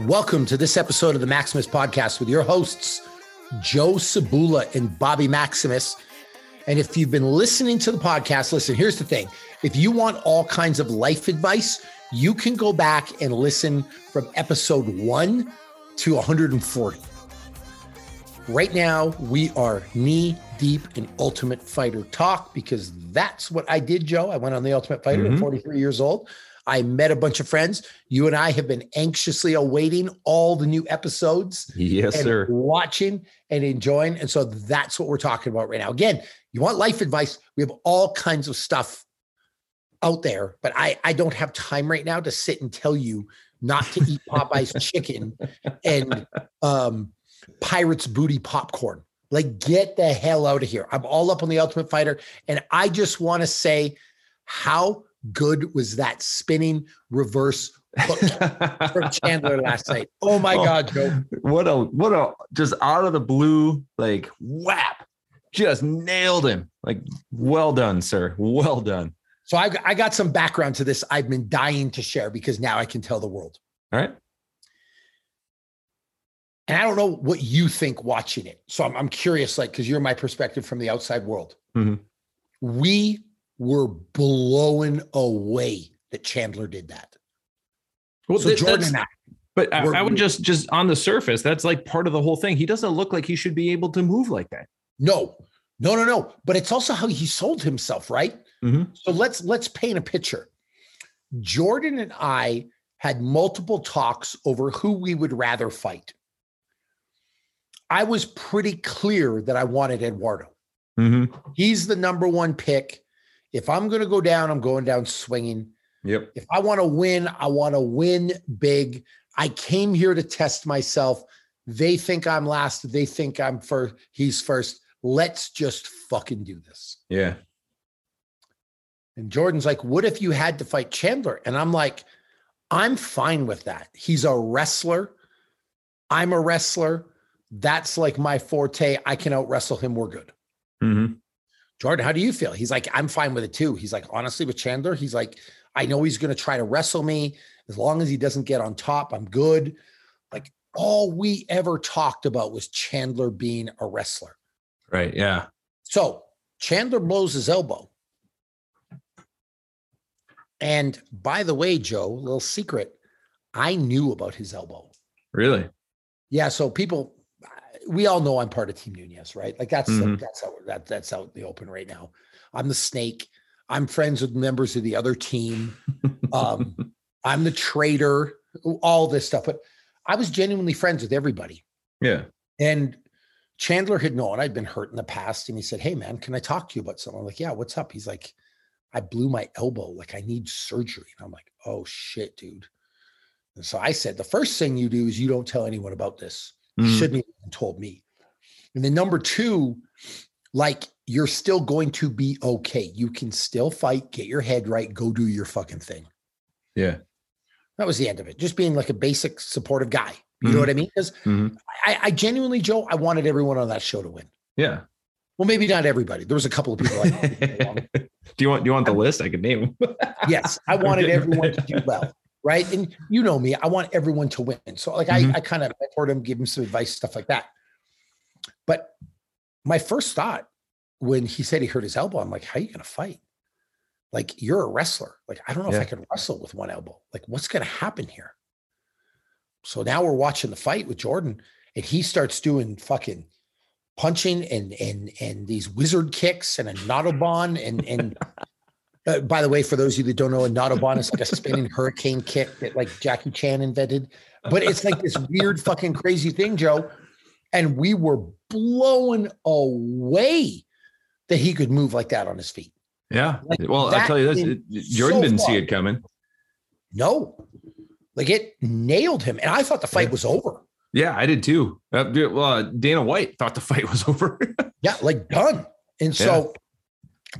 Welcome to this episode of the Maximus Podcast with your hosts, Joe Sabula and Bobby Maximus. And if you've been listening to the podcast, listen, here's the thing. If you want all kinds of life advice, you can go back and listen from episode one to 140. Right now, we are knee deep in Ultimate Fighter talk because that's what I did, Joe. I went on the Ultimate Fighter mm-hmm. at 43 years old. I met a bunch of friends. You and I have been anxiously awaiting all the new episodes. Yes, sir. Watching and enjoying. And so that's what we're talking about right now. Again, you want life advice? We have all kinds of stuff out there, but I, I don't have time right now to sit and tell you not to eat Popeye's chicken and um, Pirates Booty popcorn. Like, get the hell out of here. I'm all up on the Ultimate Fighter. And I just want to say how good was that spinning reverse hook from Chandler last night? Oh my oh, God, Joe. What a, what a, just out of the blue, like whap, just nailed him. Like, well done, sir. Well done. So I, I got some background to this I've been dying to share because now I can tell the world. All right. And I don't know what you think watching it. So I'm, I'm curious, like, because you're my perspective from the outside world. Mm-hmm. We were blown away that Chandler did that. Well, so Jordan and I, but I, I would just just on the surface, that's like part of the whole thing. He doesn't look like he should be able to move like that. No, no, no, no. But it's also how he sold himself, right? Mm-hmm. So let's let's paint a picture. Jordan and I had multiple talks over who we would rather fight. I was pretty clear that I wanted Eduardo. Mm-hmm. He's the number one pick. If I'm going to go down, I'm going down swinging. Yep. If I want to win, I want to win big. I came here to test myself. They think I'm last. They think I'm first. He's first. Let's just fucking do this. Yeah. And Jordan's like, what if you had to fight Chandler? And I'm like, I'm fine with that. He's a wrestler. I'm a wrestler. That's like my forte. I can out wrestle him. We're good. Mm-hmm. Jordan, how do you feel? He's like, I'm fine with it too. He's like, honestly, with Chandler, he's like, I know he's going to try to wrestle me. As long as he doesn't get on top, I'm good. Like, all we ever talked about was Chandler being a wrestler. Right. Yeah. So Chandler blows his elbow. And by the way, Joe, little secret, I knew about his elbow. Really? Yeah. So people, we all know I'm part of Team Nunes, right? Like that's mm-hmm. that's how that that's out in the open right now. I'm the snake. I'm friends with members of the other team. Um, I'm the traitor. All this stuff, but I was genuinely friends with everybody. Yeah. And Chandler had known I'd been hurt in the past, and he said, "Hey, man, can I talk to you about something?" I'm like, "Yeah, what's up?" He's like, "I blew my elbow. Like, I need surgery." And I'm like, "Oh shit, dude." And so I said, "The first thing you do is you don't tell anyone about this." Mm-hmm. shouldn't have told me. And then number two, like you're still going to be okay. You can still fight, get your head right, go do your fucking thing. Yeah. That was the end of it. Just being like a basic supportive guy. You mm-hmm. know what I mean? Because mm-hmm. I, I, genuinely, Joe, I wanted everyone on that show to win. Yeah. Well, maybe not everybody. There was a couple of people. Do you want? Do you want the list? I could name them. yes, I wanted everyone to do well right? And you know me, I want everyone to win. So like mm-hmm. I, I kind of mentored him, give him some advice, stuff like that. But my first thought when he said he hurt his elbow, I'm like, how are you gonna fight? Like you're a wrestler. Like I don't know yeah. if I can wrestle with one elbow. Like what's gonna happen here? So now we're watching the fight with Jordan, and he starts doing fucking punching and and and these wizard kicks and a Nottobahn and and Uh, by the way, for those of you that don't know, a Nottobahn is like a spinning hurricane kick that like Jackie Chan invented. But it's like this weird fucking crazy thing, Joe. And we were blown away that he could move like that on his feet. Yeah. Like well, I'll tell you this Jordan so didn't far. see it coming. No. Like it nailed him. And I thought the fight yeah. was over. Yeah, I did too. Uh, well, uh, Dana White thought the fight was over. yeah, like done. And so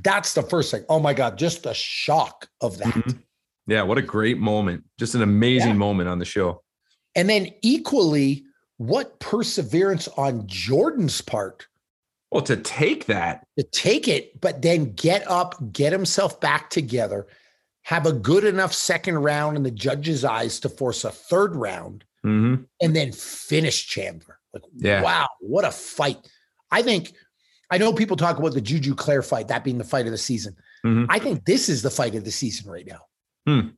that's the first thing. Oh my God, just the shock of that. Mm-hmm. Yeah, what a great moment. Just an amazing yeah. moment on the show. And then equally, what perseverance on Jordan's part. Well, to take that, to take it, but then get up, get himself back together, have a good enough second round in the judge's eyes to force a third round, Mm-hmm. and then finish Chandler. Like, Yeah. wow, what a fight. I think, I know people talk about the Juju Claire fight, that being the fight of the season. Mhm. I think this is the fight of the season right now. Hmm.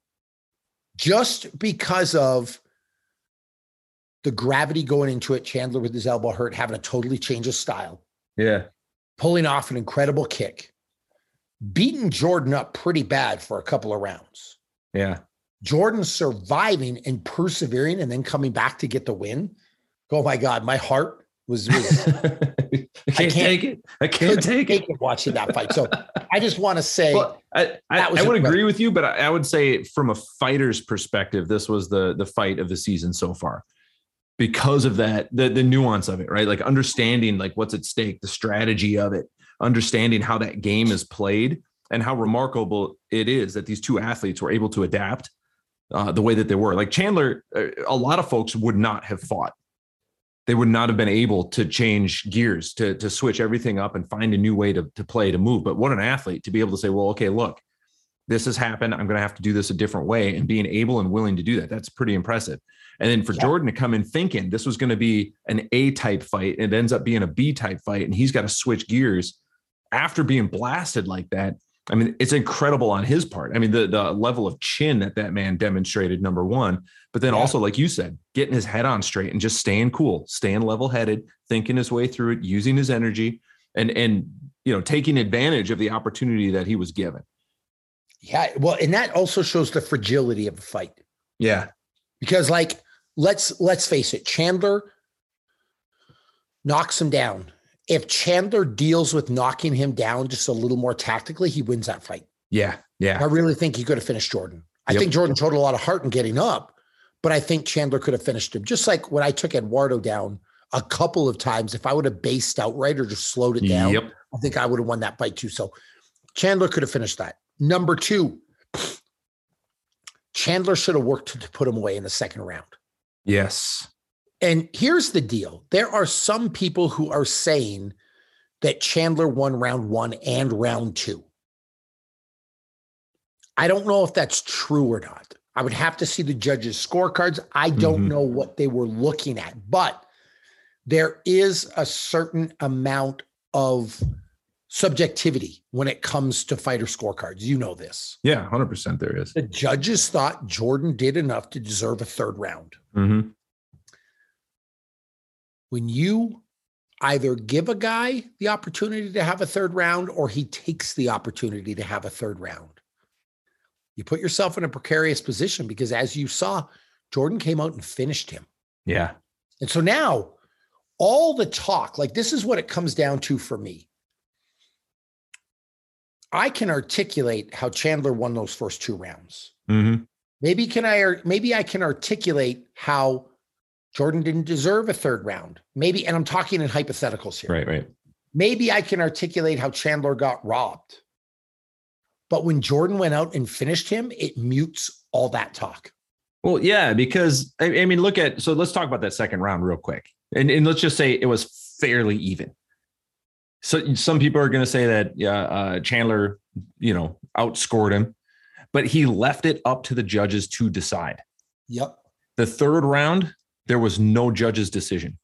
Just because of the gravity going into it, Chandler with his elbow hurt, having a totally change of style, Yeah. pulling off an incredible kick, beating Jordan up pretty bad for a couple of rounds. Yeah. Jordan surviving and persevering and then coming back to get the win. Oh my God, my heart was, was I can't, I, can't- take it. I can't take it. watching that fight. So I just want to say, Well, I, I, That was I would incredible. agree with you, but I, I would say from a fighter's perspective, this was the the fight of the season so far. Because of that, the the nuance of it, right? Like understanding like what's at stake, the strategy of it, understanding how that game is played, and how remarkable it is that these two athletes were able to adapt uh, the way that they were. Like Chandler, uh, a lot of folks would not have fought. They would not have been able to change gears, to to switch everything up and find a new way to, to play, to move. But what an athlete to be able to say, well, okay, look, this has happened. I'm going to have to do this a different way. And being able and willing to do that, that's pretty impressive. And then for Yeah. Jordan to come in thinking this was going to be an A type fight, and it ends up being a B type fight, and he's got to switch gears after being blasted like that. I mean, it's incredible on his part. I mean, the the level of chin that that man demonstrated, number one, but then Yeah. also, like you said, getting his head on straight and just staying cool, staying level headed, thinking his way through it, using his energy, and and you know taking advantage of the opportunity that he was given. yeah, well, and that also shows the fragility of the fight. Yeah, because like let's let's face it chandler knocks him down if chandler deals with knocking him down just a little more tactically he wins that fight yeah, Yeah. i really think he could have finished jordan i Yep. think jordan showed a lot of heart in getting up but i think chandler could have finished him just like when i took eduardo down a couple of times if i would have based outright or just slowed it down yep, I think I would have won that fight too. So Chandler could have finished that. Number two, Chandler should have worked to, to put him away in the second round. yes, And here's the deal there are some people who are saying that Chandler won round one and round two. I don't know if that's true or not. I would have to see the judges' scorecards. I don't Mhm. know what they were looking at, but there is a certain amount of subjectivity when it comes to fighter scorecards. You know this. yeah, hundred percent. There is. The judges thought Jordan did enough to deserve a third round. Mhm. When you either give a guy the opportunity to have a third round or he takes the opportunity to have a third round, you put yourself in a precarious position because as you saw, Jordan came out and finished him. Yeah, And so now all the talk, like this is what it comes down to for me. I can articulate how Chandler won those first two rounds. Mhm. Maybe can I maybe I can articulate how Jordan didn't deserve a third round. Maybe, and I'm talking in hypotheticals here. right, right. Maybe I can articulate how Chandler got robbed. But when Jordan went out and finished him, it mutes all that talk. Well, yeah, because I, I mean, look at so let's talk about that second round real quick, and and let's just say it was fairly even. So some people are going to say that yeah, uh, Chandler, you know, outscored him, but he left it up to the judges to decide. Yep. The third round, there was no judge's decision.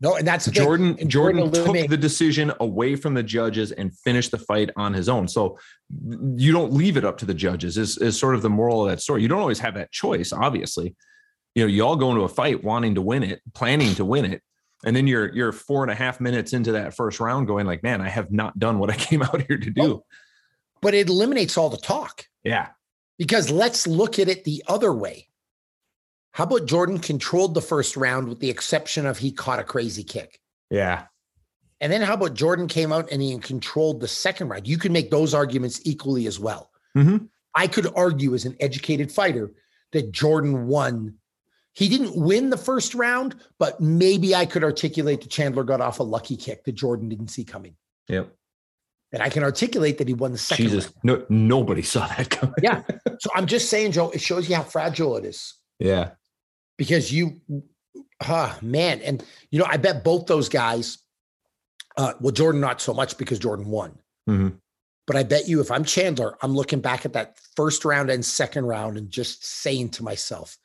No, and that's. Jordan And Jordan took the decision away from the judges and finished the fight on his own. So you don't leave it up to the judges is, is sort of the moral of that story. You don't always have that choice, obviously. You know, you all go into a fight wanting to win it, planning to win it. And then you're you're four and a half minutes into that first round going like, man, I have not done what I came out here to do. But it eliminates all the talk. Yeah. Because let's look at it the other way. How about Jordan controlled the first round with the exception of he caught a crazy kick? Yeah. And then how about Jordan came out and he controlled the second round? You can make those arguments equally as well. Mhm. I could argue as an educated fighter that Jordan won. He didn't win the first round, but maybe I could articulate that Chandler got off a lucky kick that Jordan didn't see coming. Yep. And I can articulate that he won the second Jesus. round. No, nobody saw that coming. Yeah. So I'm just saying, Joe, it shows you how fragile it is. Yeah. Because you, ah, man, and you know, I bet both those guys. Uh, well, Jordan not so much because Jordan won, Mhm. but I bet you if I'm Chandler, I'm looking back at that first round and second round and just saying to myself,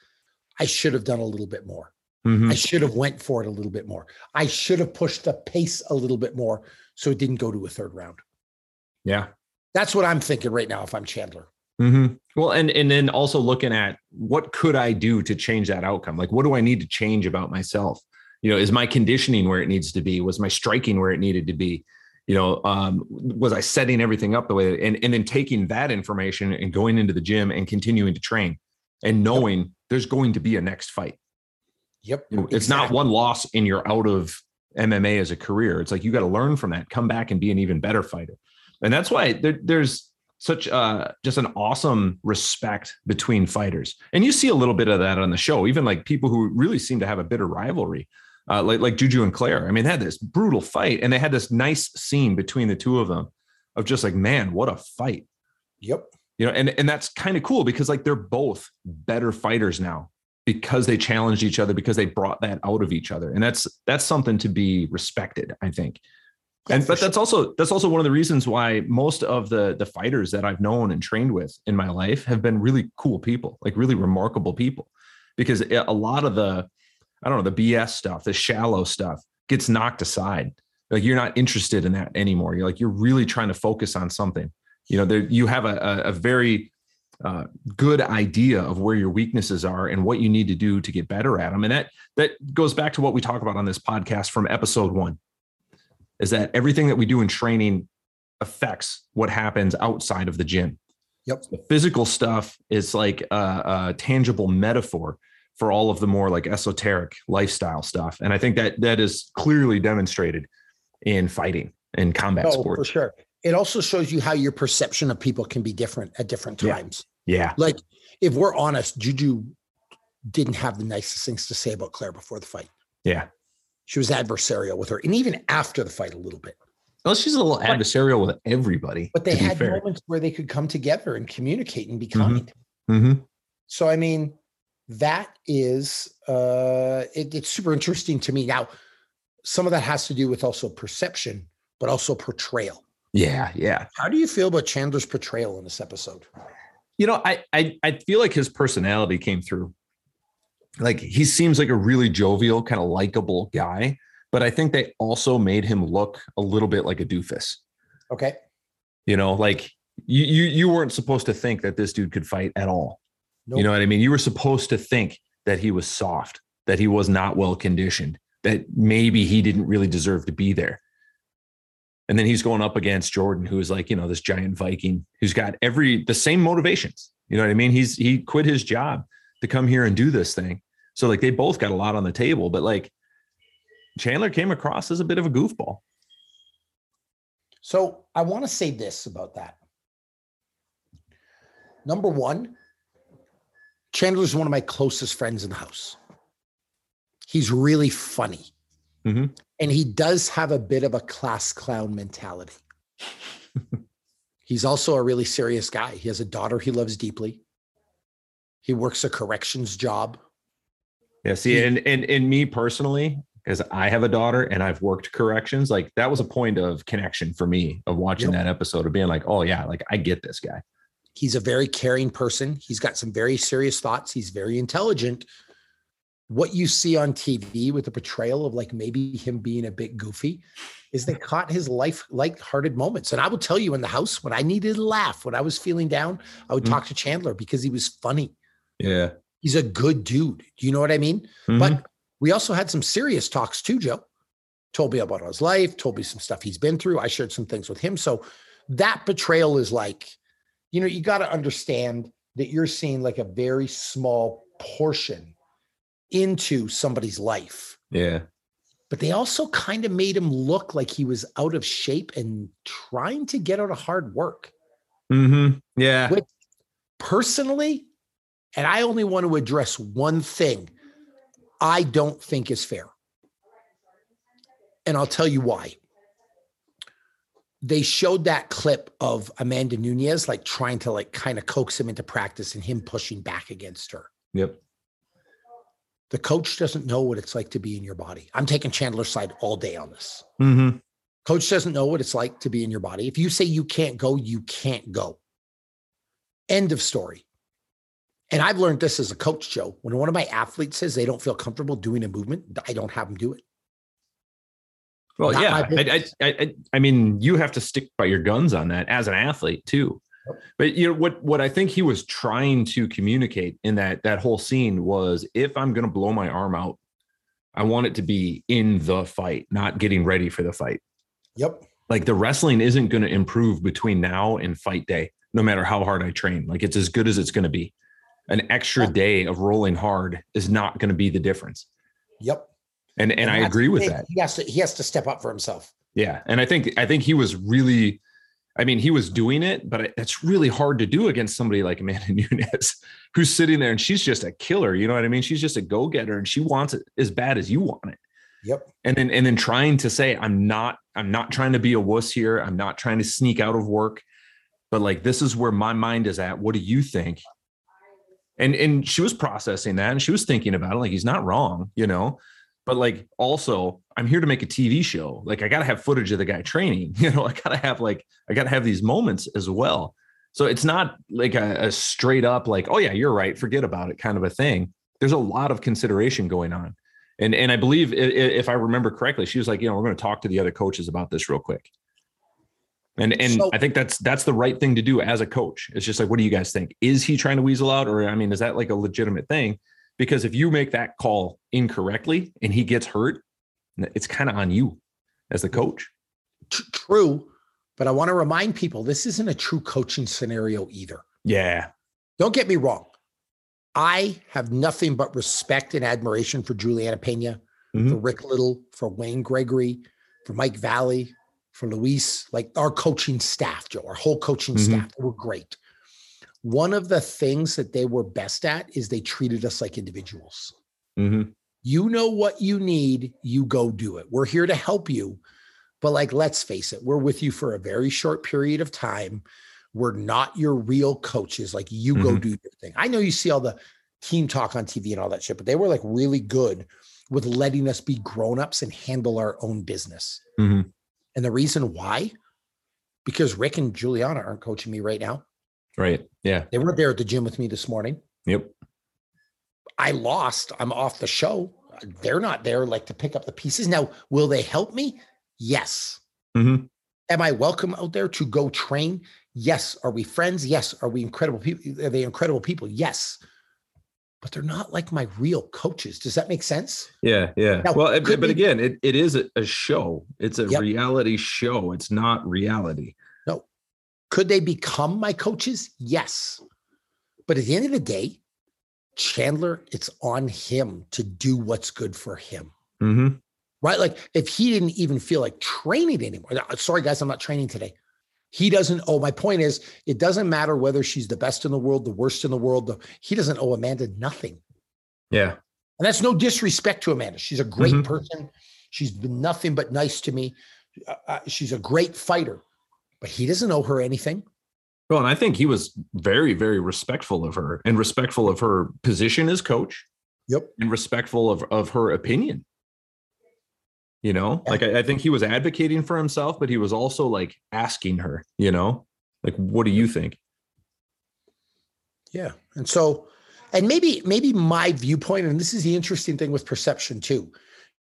I should have done a little bit more. Mhm. I should have went for it a little bit more. I should have pushed the pace a little bit more so it didn't go to a third round. Yeah. That's what I'm thinking right now if I'm Chandler. Hmm Well, and and then also looking at what could I do to change that outcome? Like, what do I need to change about myself? You know, is my conditioning where it needs to be? Was my striking where it needed to be? You know, um, was I setting everything up the way? And and then taking that information and going into the gym and continuing to train, and knowing there's going to be a next fight. Yep. You know, It's not one loss and you're out of MMA as a career. It's like you got to learn from that, come back and be an even better fighter. And that's why there, there's such uh, just an awesome respect between fighters. And you see a little bit of that on the show, even like people who really seem to have a bitter rivalry, uh, like, like Juju and Claire. I mean, they had this brutal fight and they had this nice scene between the two of them of just like, man, what a fight Yep. you know and and that's kind of cool because like they're both better fighters now because they challenged each other because they brought that out of each other and that's that's something to be respected i think Yeah, and but that's also that's also one of the reasons why most of the the fighters that i've known and trained with in my life have been really cool people like really remarkable people. Because a a lot of the i don't know the bs stuff the shallow stuff gets knocked aside. Like you're not interested in that anymore. You're like you're really trying to focus on something. You know there you have a, a, a very uh, good idea of where your weaknesses are and what you need to do to get better at them and that that goes back to what we talk about on this podcast from episode one is that everything that we do in training affects what happens outside of the gym Yep. the physical stuff is like a, a tangible metaphor for all of the more like esoteric lifestyle stuff and i think that that is clearly demonstrated in fighting and combat Oh, for sure. It also shows you how your perception of people can be different at different Yeah. times. yeah Like, if we're honest, Juju didn't have the nicest things to say about Claire before the fight. yeah She was adversarial with her, and even after the fight, a little bit. well she's a little adversarial with everybody But they had fair. moments where they could come together and communicate and be Mhm. kind. Mhm. So, I mean, that is uh, it, it's super interesting to me. Now, some of that has to do with also perception, but also portrayal. yeah yeah How do you feel about Chandler's portrayal in this episode? you know I, I i feel like his personality came through like he seems like a really jovial kind of likable guy but i think they also made him look a little bit like a doofus. Okay. you know like you you, you weren't supposed to think that this dude could fight at all. Nope. you know what i mean? You were supposed to think that he was soft that he was not well conditioned that maybe he didn't really deserve to be there. And then he's going up against jordan who is like you know this giant viking who's got every the same motivations. You know what i mean? He's he quit his job to come here and do this thing so like they both got a lot on the table but like chandler came across as a bit of a goofball So I want to say this about that. Number one, Chandler is one of my closest friends in the house. He's really funny. Mhm. And he does have a bit of a class clown mentality. He's also a really serious guy. He has a daughter he loves deeply. He works a corrections job. Yeah, see, and and and me personally, because I have a daughter and I've worked corrections, like that was a point of connection for me of watching Yep. that episode of being like, oh yeah, like I get this guy. He's a very caring person. He's got some very serious thoughts. He's very intelligent. What you see on TV with the portrayal of like maybe him being a bit goofy is they caught his life light-hearted moments. And I will tell you in the house when I needed a laugh, when I was feeling down, I would Mhm. talk to Chandler because he was funny. Yeah. He's a good dude. Do you know what I mean? Mhm. But we also had some serious talks too, Joe. Told me about his life, told me some stuff he's been through. I shared some things with him. So that betrayal is like, you know, you got to understand that you're seeing like a very small portion into somebody's life. yeah. But they also kind of made him look like he was out of shape and trying to get out of hard work. Mm-hmm. Yeah. Which personally, and I only want to address one thing I don't think is fair. And I'll tell you why. They showed that clip of Amanda Nunes like trying to like kind of coax him into practice and him pushing back against her. Yep. The coach doesn't know what it's like to be in your body. I'm taking Chandler's side all day on this. hmm Coach doesn't know what it's like to be in your body. If you say you can't go, you can't go. End of story. And I've learned this as a coach, Joe. When one of my athletes says they don't feel comfortable doing a movement, I don't have them do it. Well, Not yeah, I, I, I, I, mean, you have to stick by your guns on that as an athlete too. But you know what? What I think he was trying to communicate in that that whole scene was, if I'm going to blow my arm out, I want it to be in the fight, not getting ready for the fight. Yep. Like the wrestling isn't going to improve between now and fight day, no matter how hard I train. Like it's as good as it's going to be. An extra day of rolling hard is not going to be the difference. Yep. And and, and I agree with that. He has to he has to step up for himself. Yeah, and I think I think he was really I mean, he was doing it, but it's really hard to do against somebody like Amanda Nunes, who's sitting there and she's just a killer. You know what I mean? She's just a go getter and she wants it as bad as you want it. Yep. And then and then trying to say, I'm not, I'm not trying to be a wuss here. I'm not trying to sneak out of work, but like this is where my mind is at. What do you think? And and she was processing that and she was thinking about it. Like he's not wrong, you know? But like also i'm here to make a tv show. Like i gotta have footage of the guy training you know? I gotta have like i gotta have these moments as well. So it's not like a, a, straight up like oh yeah you're right forget about it kind of a thing. There's a lot of consideration going on. And and i believe if i remember correctly she was like you know we're going to talk to the other coaches about this real quick and and so, i think that's that's the right thing to do as a coach it's just like what do you guys think is he trying to weasel out or i mean is that like a legitimate thing because if you make that call incorrectly and he gets hurt, it's kind of on you as the coach. True. But I want to remind people this isn't a true coaching scenario either. Yeah. Don't get me wrong. I have nothing but respect and admiration for Julianna Peña, mm-hmm. for Rick Little, for Wayne Gregory, for Mike Valley, for Luis, like our coaching staff, Joe, our whole coaching mm-hmm. staff. were great one of the things that they were best at is they treated us like individuals. Mm-hmm. You know what you need, you go do it. We're here to help you. But like, let's face it, we're with you for a very short period of time. We're not your real coaches. Like, you mm-hmm. go do your thing. I know you see all the team talk on TV and all that shit, but they were like really good with letting us be grown-ups and handle our own business. Mm-hmm. And the reason why, because Rick and Juliana aren't coaching me right now. Right. Yeah. They weren't there at the gym with me this morning. Yep. I lost. I'm off the show. They're not there like to pick up the pieces. Now, will they help me? Yes. Mm-hmm. Am I welcome out there to go train? Yes. Are we friends? Yes. Are we incredible people? Are they incredible people? Yes. But they're not like my real coaches. Does that make sense? Yeah, yeah. Now, well, but, but again, it, it is a show. It's a yep. reality show. It's not reality. No. Could they become my coaches? Yes. But at the end of the day, Chandler, it's on him to do what's good for him. Mm-hmm. Right? Like if he didn't even feel like training anymore. Sorry, guys, I'm not training today. He doesn't. Oh, my point is, it doesn't matter whether she's the best in the world, the worst in the world. The, he doesn't owe Amanda nothing. Yeah. And that's no disrespect to Amanda. She's a great mm-hmm. person. She's been nothing but nice to me. Uh, uh she's a great fighter but he doesn't owe her anything. Well, and I think he was very, very respectful of her and respectful of her position as coach. Yep. And respectful of, of her opinion. You know, yeah. like I, I think he was advocating for himself, but he was also like asking her, you know, like, what do you think? Yeah. And so, and maybe, maybe my viewpoint, and this is the interesting thing with perception too.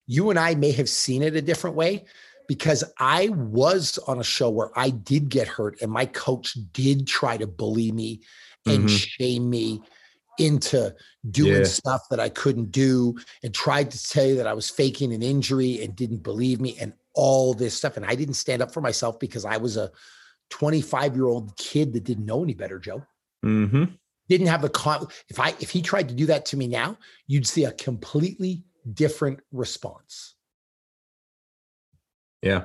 You and I may have seen it a different way, because I was on a show where I did get hurt and my coach did try to bully me and mm-hmm. shame me into doing yeah. stuff that I couldn't do and tried to say that I was faking an injury and didn't believe me and all this stuff. And I didn't stand up for myself because I was a 25 year old kid that didn't know any better, Joe. Mm-hmm. Didn't have the con. If I if he tried to do that to me now, you'd see a completely different response. Yeah.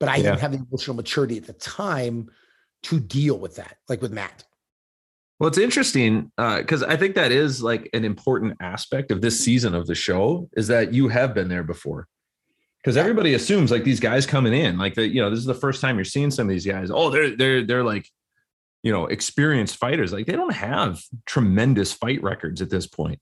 But I yeah. didn't have the emotional maturity at the time to deal with that, like with Matt. Well, it's interesting because uh, I think that is like an important aspect of this season of the show is that you have been there before. Because everybody assumes like these guys coming in, like that, you know, this is the first time you're seeing some of these guys. Oh, they're they're they're like, you know, experienced fighters. Like they don't have tremendous fight records at this point.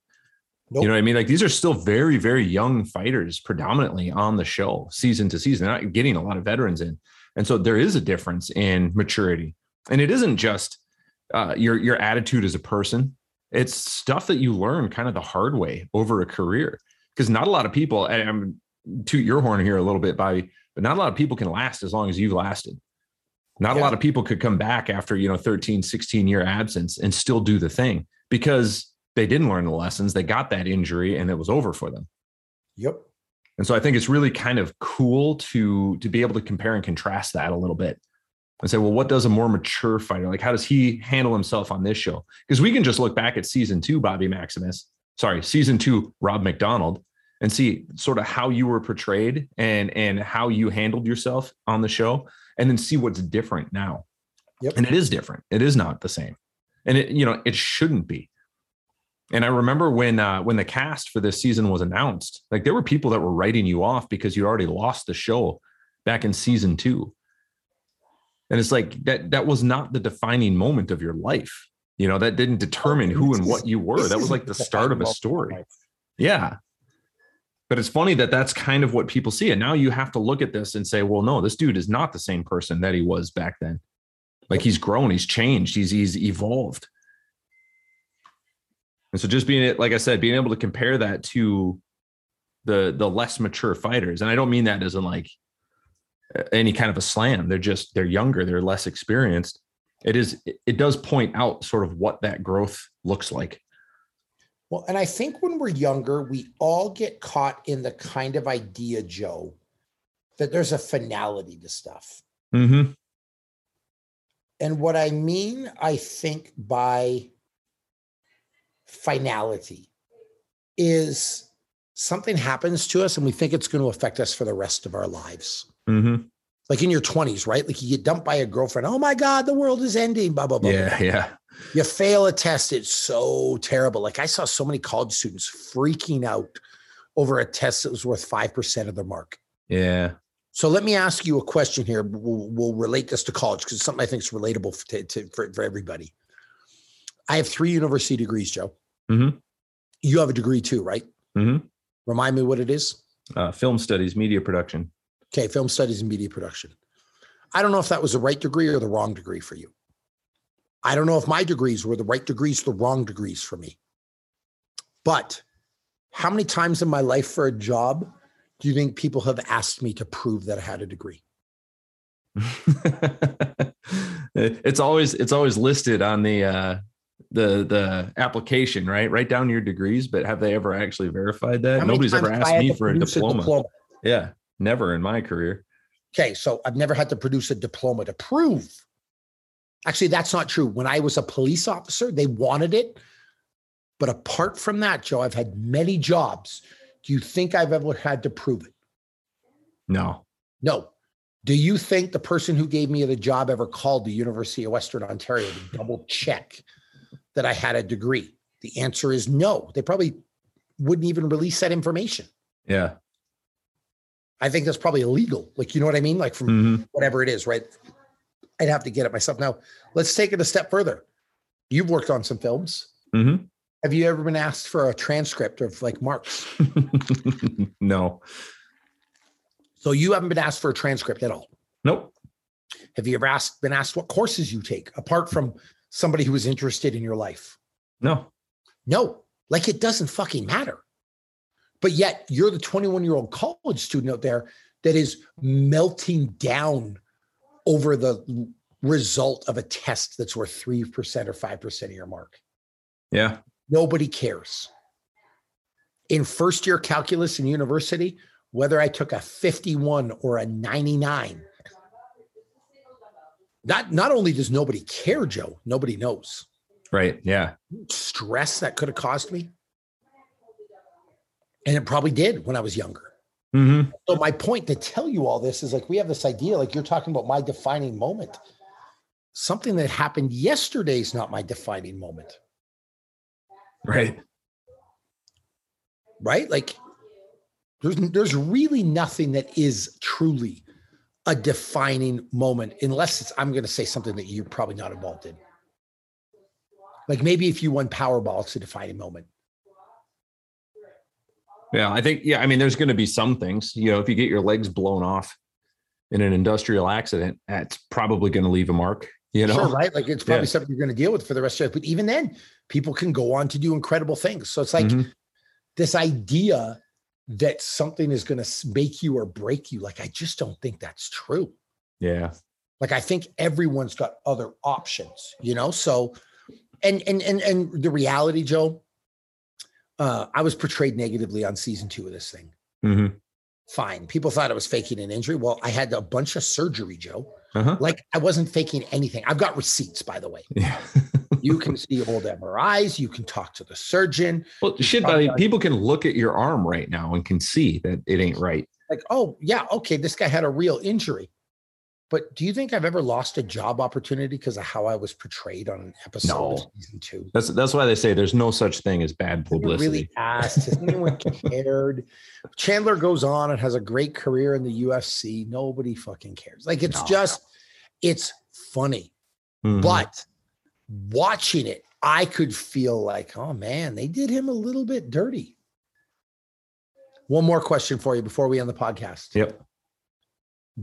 Nope. You know what I mean? Like these are still very, very young fighters predominantly on the show season to season. They're not getting a lot of veterans in. And so there is a difference in maturity. And it isn't just uh, your your attitude as a person. It's stuff that you learn kind of the hard way over a career. Because not a lot of people, and I'm toot your horn here a little bit, Bobby, but not a lot of people can last as long as you've lasted. Not yeah. a lot of people could come back after, you know, 13, 16 year absence and still do the thing because they didn't learn the lessons. They got that injury and it was over for them. Yep. And so I think it's really kind of cool to to be able to compare and contrast that a little bit and say, well, what does a more mature fighter like? How does he handle himself on this show? Because we can just look back at season two, Bobby Maximus, sorry, season two, Rob MacDonald, and see sort of how you were portrayed and and how you handled yourself on the show, and then see what's different now. Yep. And it is different. It is not the same. And it, you know, it shouldn't be. And I remember when uh, when the cast for this season was announced, like there were people that were writing you off because you already lost the show back in season two. And it's like that that was not the defining moment of your life. You know, that didn't determine who and what you were. That was like the start of a story. Yeah. But it's funny that that's kind of what people see. And now you have to look at this and say, well, no, this dude is not the same person that he was back then. Like he's grown, he's changed, he's he's evolved. And so just being it, like I said, being able to compare that to the the less mature fighters, and I don't mean that as in like any kind of a slam. They're just they're younger, they're less experienced. It is it does point out sort of what that growth looks like. Well, and I think when we're younger, we all get caught in the kind of idea, Joe, that there's a finality to stuff. Mm-hmm. And what I mean, I think by finality is something happens to us and we think it's going to affect us for the rest of our lives. Mm-hmm. Like in your 20s, right? Like you get dumped by a girlfriend. Oh my God, the world is ending. Blah, blah, blah. Yeah. Blah. Yeah. You fail a test. It's so terrible. Like I saw so many college students freaking out over a test that was worth 5% of their mark. Yeah. So let me ask you a question here. We'll, we'll relate this to college because it's something I think is relatable to, to, for, for everybody. I have three university degrees, Joe. Mm-hmm. You have a degree too, right? Mm-hmm. Remind me what it is. Uh, film studies, media production. Okay, film studies and media production. I don't know if that was the right degree or the wrong degree for you. I don't know if my degrees were the right degrees, the wrong degrees for me. But how many times in my life for a job do you think people have asked me to prove that I had a degree? it's always it's always listed on the uh the the application, right? Write down your degrees, but have they ever actually verified that? Nobody's ever asked me for a diploma. a diploma. Yeah, never in my career. Okay, so I've never had to produce a diploma to prove. Actually, that's not true. When I was a police officer, they wanted it. But apart from that, Joe, I've had many jobs. Do you think I've ever had to prove it? No. No. Do you think the person who gave me the job ever called the University of Western Ontario to double check that I had a degree? The answer is no. They probably wouldn't even release that information. Yeah. I think that's probably illegal. Like, you know what I mean? Like from mm-hmm. whatever it is, right? I'd have to get it myself. Now, let's take it a step further. You've worked on some films. Mm-hmm. Have you ever been asked for a transcript of like marks? no. So you haven't been asked for a transcript at all? Nope. Have you ever asked been asked what courses you take apart from somebody who is interested in your life? No. No. Like it doesn't fucking matter. But yet you're the 21 year old college student out there that is melting down over the result of a test that's worth 3% or 5% of your mark. Yeah. Nobody cares. In first year calculus in university, whether I took a 51 or a 99, not, not only does nobody care, Joe, nobody knows. Right. Yeah. Stress that could have caused me. And it probably did when I was younger. Mm-hmm. So my point to tell you all this is like we have this idea, like you're talking about my defining moment. Something that happened yesterday is not my defining moment. Right. Right? Like there's there's really nothing that is truly a defining moment unless it's I'm going to say something that you're probably not involved in. Like maybe if you won Powerball, it's a defining moment. Yeah, I think yeah. I mean, there's going to be some things. You know, if you get your legs blown off in an industrial accident, that's probably going to leave a mark. You know, sure, right? Like it's probably yeah. something you're going to deal with for the rest of your life. But even then, people can go on to do incredible things. So it's like mm-hmm. this idea that something is going to make you or break you. Like I just don't think that's true. Yeah. Like I think everyone's got other options, you know? So and and and and the reality, Joe, uh, I was portrayed negatively on season two of this thing. Mm-hmm. Fine. People thought I was faking an injury. Well, I had a bunch of surgery, Joe. Uh-huh. Like I wasn't faking anything. I've got receipts, by the way. Yeah. you can see old MRIs. You can talk to the surgeon. Well, shit, buddy. People can look at your arm right now and can see that it ain't right. Like, oh yeah, okay, this guy had a real injury. But do you think I've ever lost a job opportunity because of how I was portrayed on an episode no. of season two? That's that's why they say there's no such thing as bad publicity. Really asked. Has anyone cared? Chandler goes on and has a great career in the UFC. Nobody fucking cares. Like it's no. just, it's funny, mm-hmm. but watching it, I could feel like, oh man, they did him a little bit dirty. One more question for you before we end the podcast. Yep.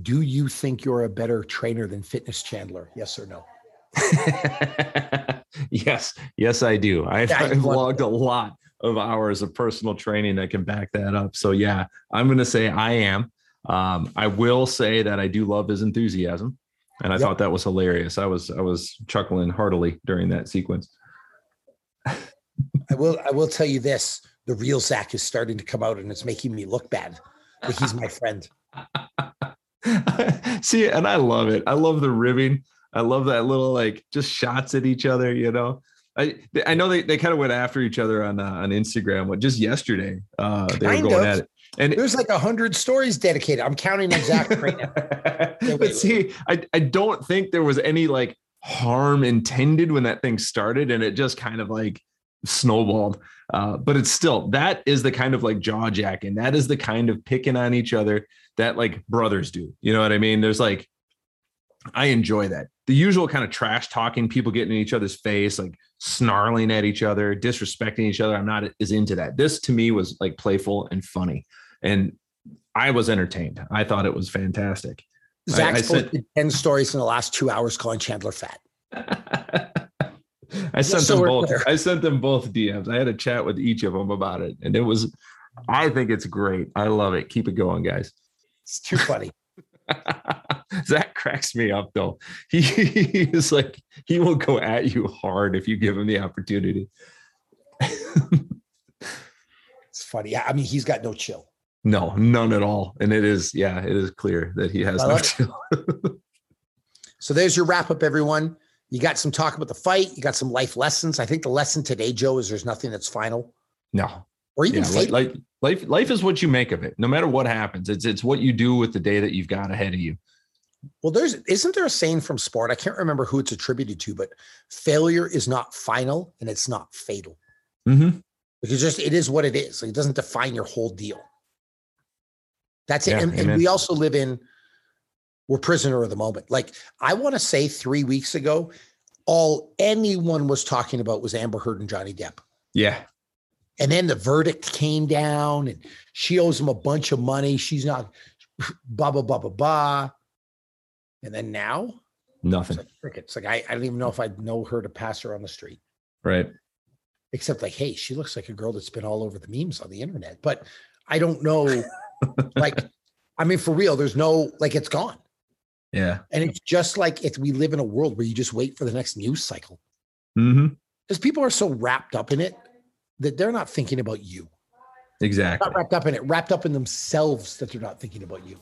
Do you think you're a better trainer than Fitness Chandler? Yes or no? yes, yes, I do. I've, yeah, I've logged a lot of hours of personal training that can back that up. So yeah, I'm going to say I am. Um, I will say that I do love his enthusiasm, and I yep. thought that was hilarious. I was I was chuckling heartily during that sequence. I will I will tell you this: the real Zach is starting to come out, and it's making me look bad. But he's my friend. See, and I love it. I love the ribbing. I love that little like just shots at each other. You know, I I know they, they kind of went after each other on uh, on Instagram. What just yesterday uh, they kind were going of. at it. And there's like a hundred stories dedicated. I'm counting exactly right now. but see, I, I don't think there was any like harm intended when that thing started, and it just kind of like snowballed. Uh, but it's still that is the kind of like jaw jacking. That is the kind of picking on each other that like brothers do. You know what I mean? There's like, I enjoy that. The usual kind of trash talking, people getting in each other's face, like snarling at each other, disrespecting each other. I'm not as into that. This to me was like playful and funny. And I was entertained. I thought it was fantastic. Zach posted 10 stories in the last two hours calling Chandler fat. I sent so them both. Clear. I sent them both DMs. I had a chat with each of them about it. And it was, I think it's great. I love it. Keep it going, guys. It's too funny. Zach cracks me up though. He, he is like he will go at you hard if you give him the opportunity. it's funny. Yeah, I mean, he's got no chill. No, none at all. And it is, yeah, it is clear that he has no chill. so there's your wrap up, everyone. You got some talk about the fight. You got some life lessons. I think the lesson today, Joe, is there's nothing that's final. No, or even yeah, like, life life is what you make of it. No matter what happens it's it's what you do with the day that you've got ahead of you. Well there's isn't there a saying from sport? I can't remember who it's attributed to but failure is not final and it's not fatal. Mm-hmm. because just it is what it is. Like, it doesn't define your whole deal. That's it. Yeah, and, and we also live in we're prisoner of the moment like i want to say three weeks ago all anyone was talking about was amber heard and johnny depp yeah and then the verdict came down and she owes him a bunch of money. She's not blah, blah, blah, blah, blah. And then now nothing. It's like crickets. Like I, I don't even know if I'd know her to pass her on the street. Right. Except like, hey, she looks like a girl that's been all over the memes on the internet. But I don't know. like, I mean, for real, there's no like it's gone. Yeah. And it's just like if we live in a world where you just wait for the next news cycle. Mm-hmm. Because people are so wrapped up in it that they're not thinking about you. Exactly. Not wrapped up in it, wrapped up in themselves that they're not thinking about you.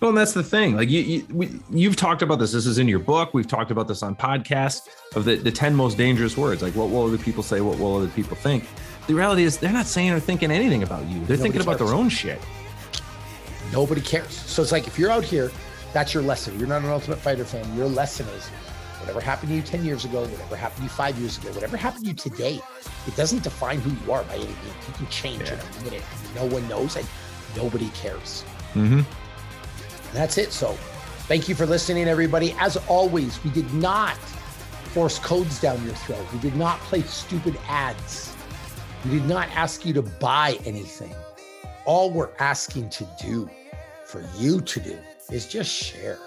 Well, and that's the thing. Like you, you we, you've talked about this. This is in your book. We've talked about this on podcasts of the, the 10 most dangerous words. Like what will other people say? What will other people think? The reality is they're not saying or thinking anything about you. They're Nobody thinking about cares. their own shit. Nobody cares. So it's like if you're out here, that's your lesson. You're not an ultimate fighter fan. Your lesson is whatever happened to you 10 years ago, whatever happened to you five years ago, whatever happened to you today, it doesn't define who you are by any means. You can change yeah. in a minute. No one knows and nobody cares. Mm-hmm. And that's it. So thank you for listening, everybody. As always, we did not force codes down your throat. We did not play stupid ads. We did not ask you to buy anything. All we're asking to do for you to do is just share.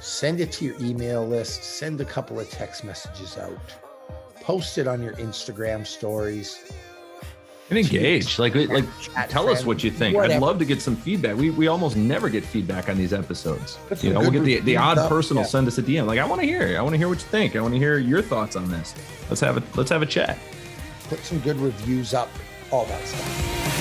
Send it to your email list. Send a couple of text messages out. Post it on your Instagram stories. And engage. Like, like, tell us what you think. Whatever. I'd love to get some feedback. We we almost never get feedback on these episodes. you know, we'll get the, the odd personal yeah. send us a DM. Like, I want to hear. I want to hear what you think. I want to hear your thoughts on this. Let's have a let's have a chat. Put some good reviews up. All that stuff.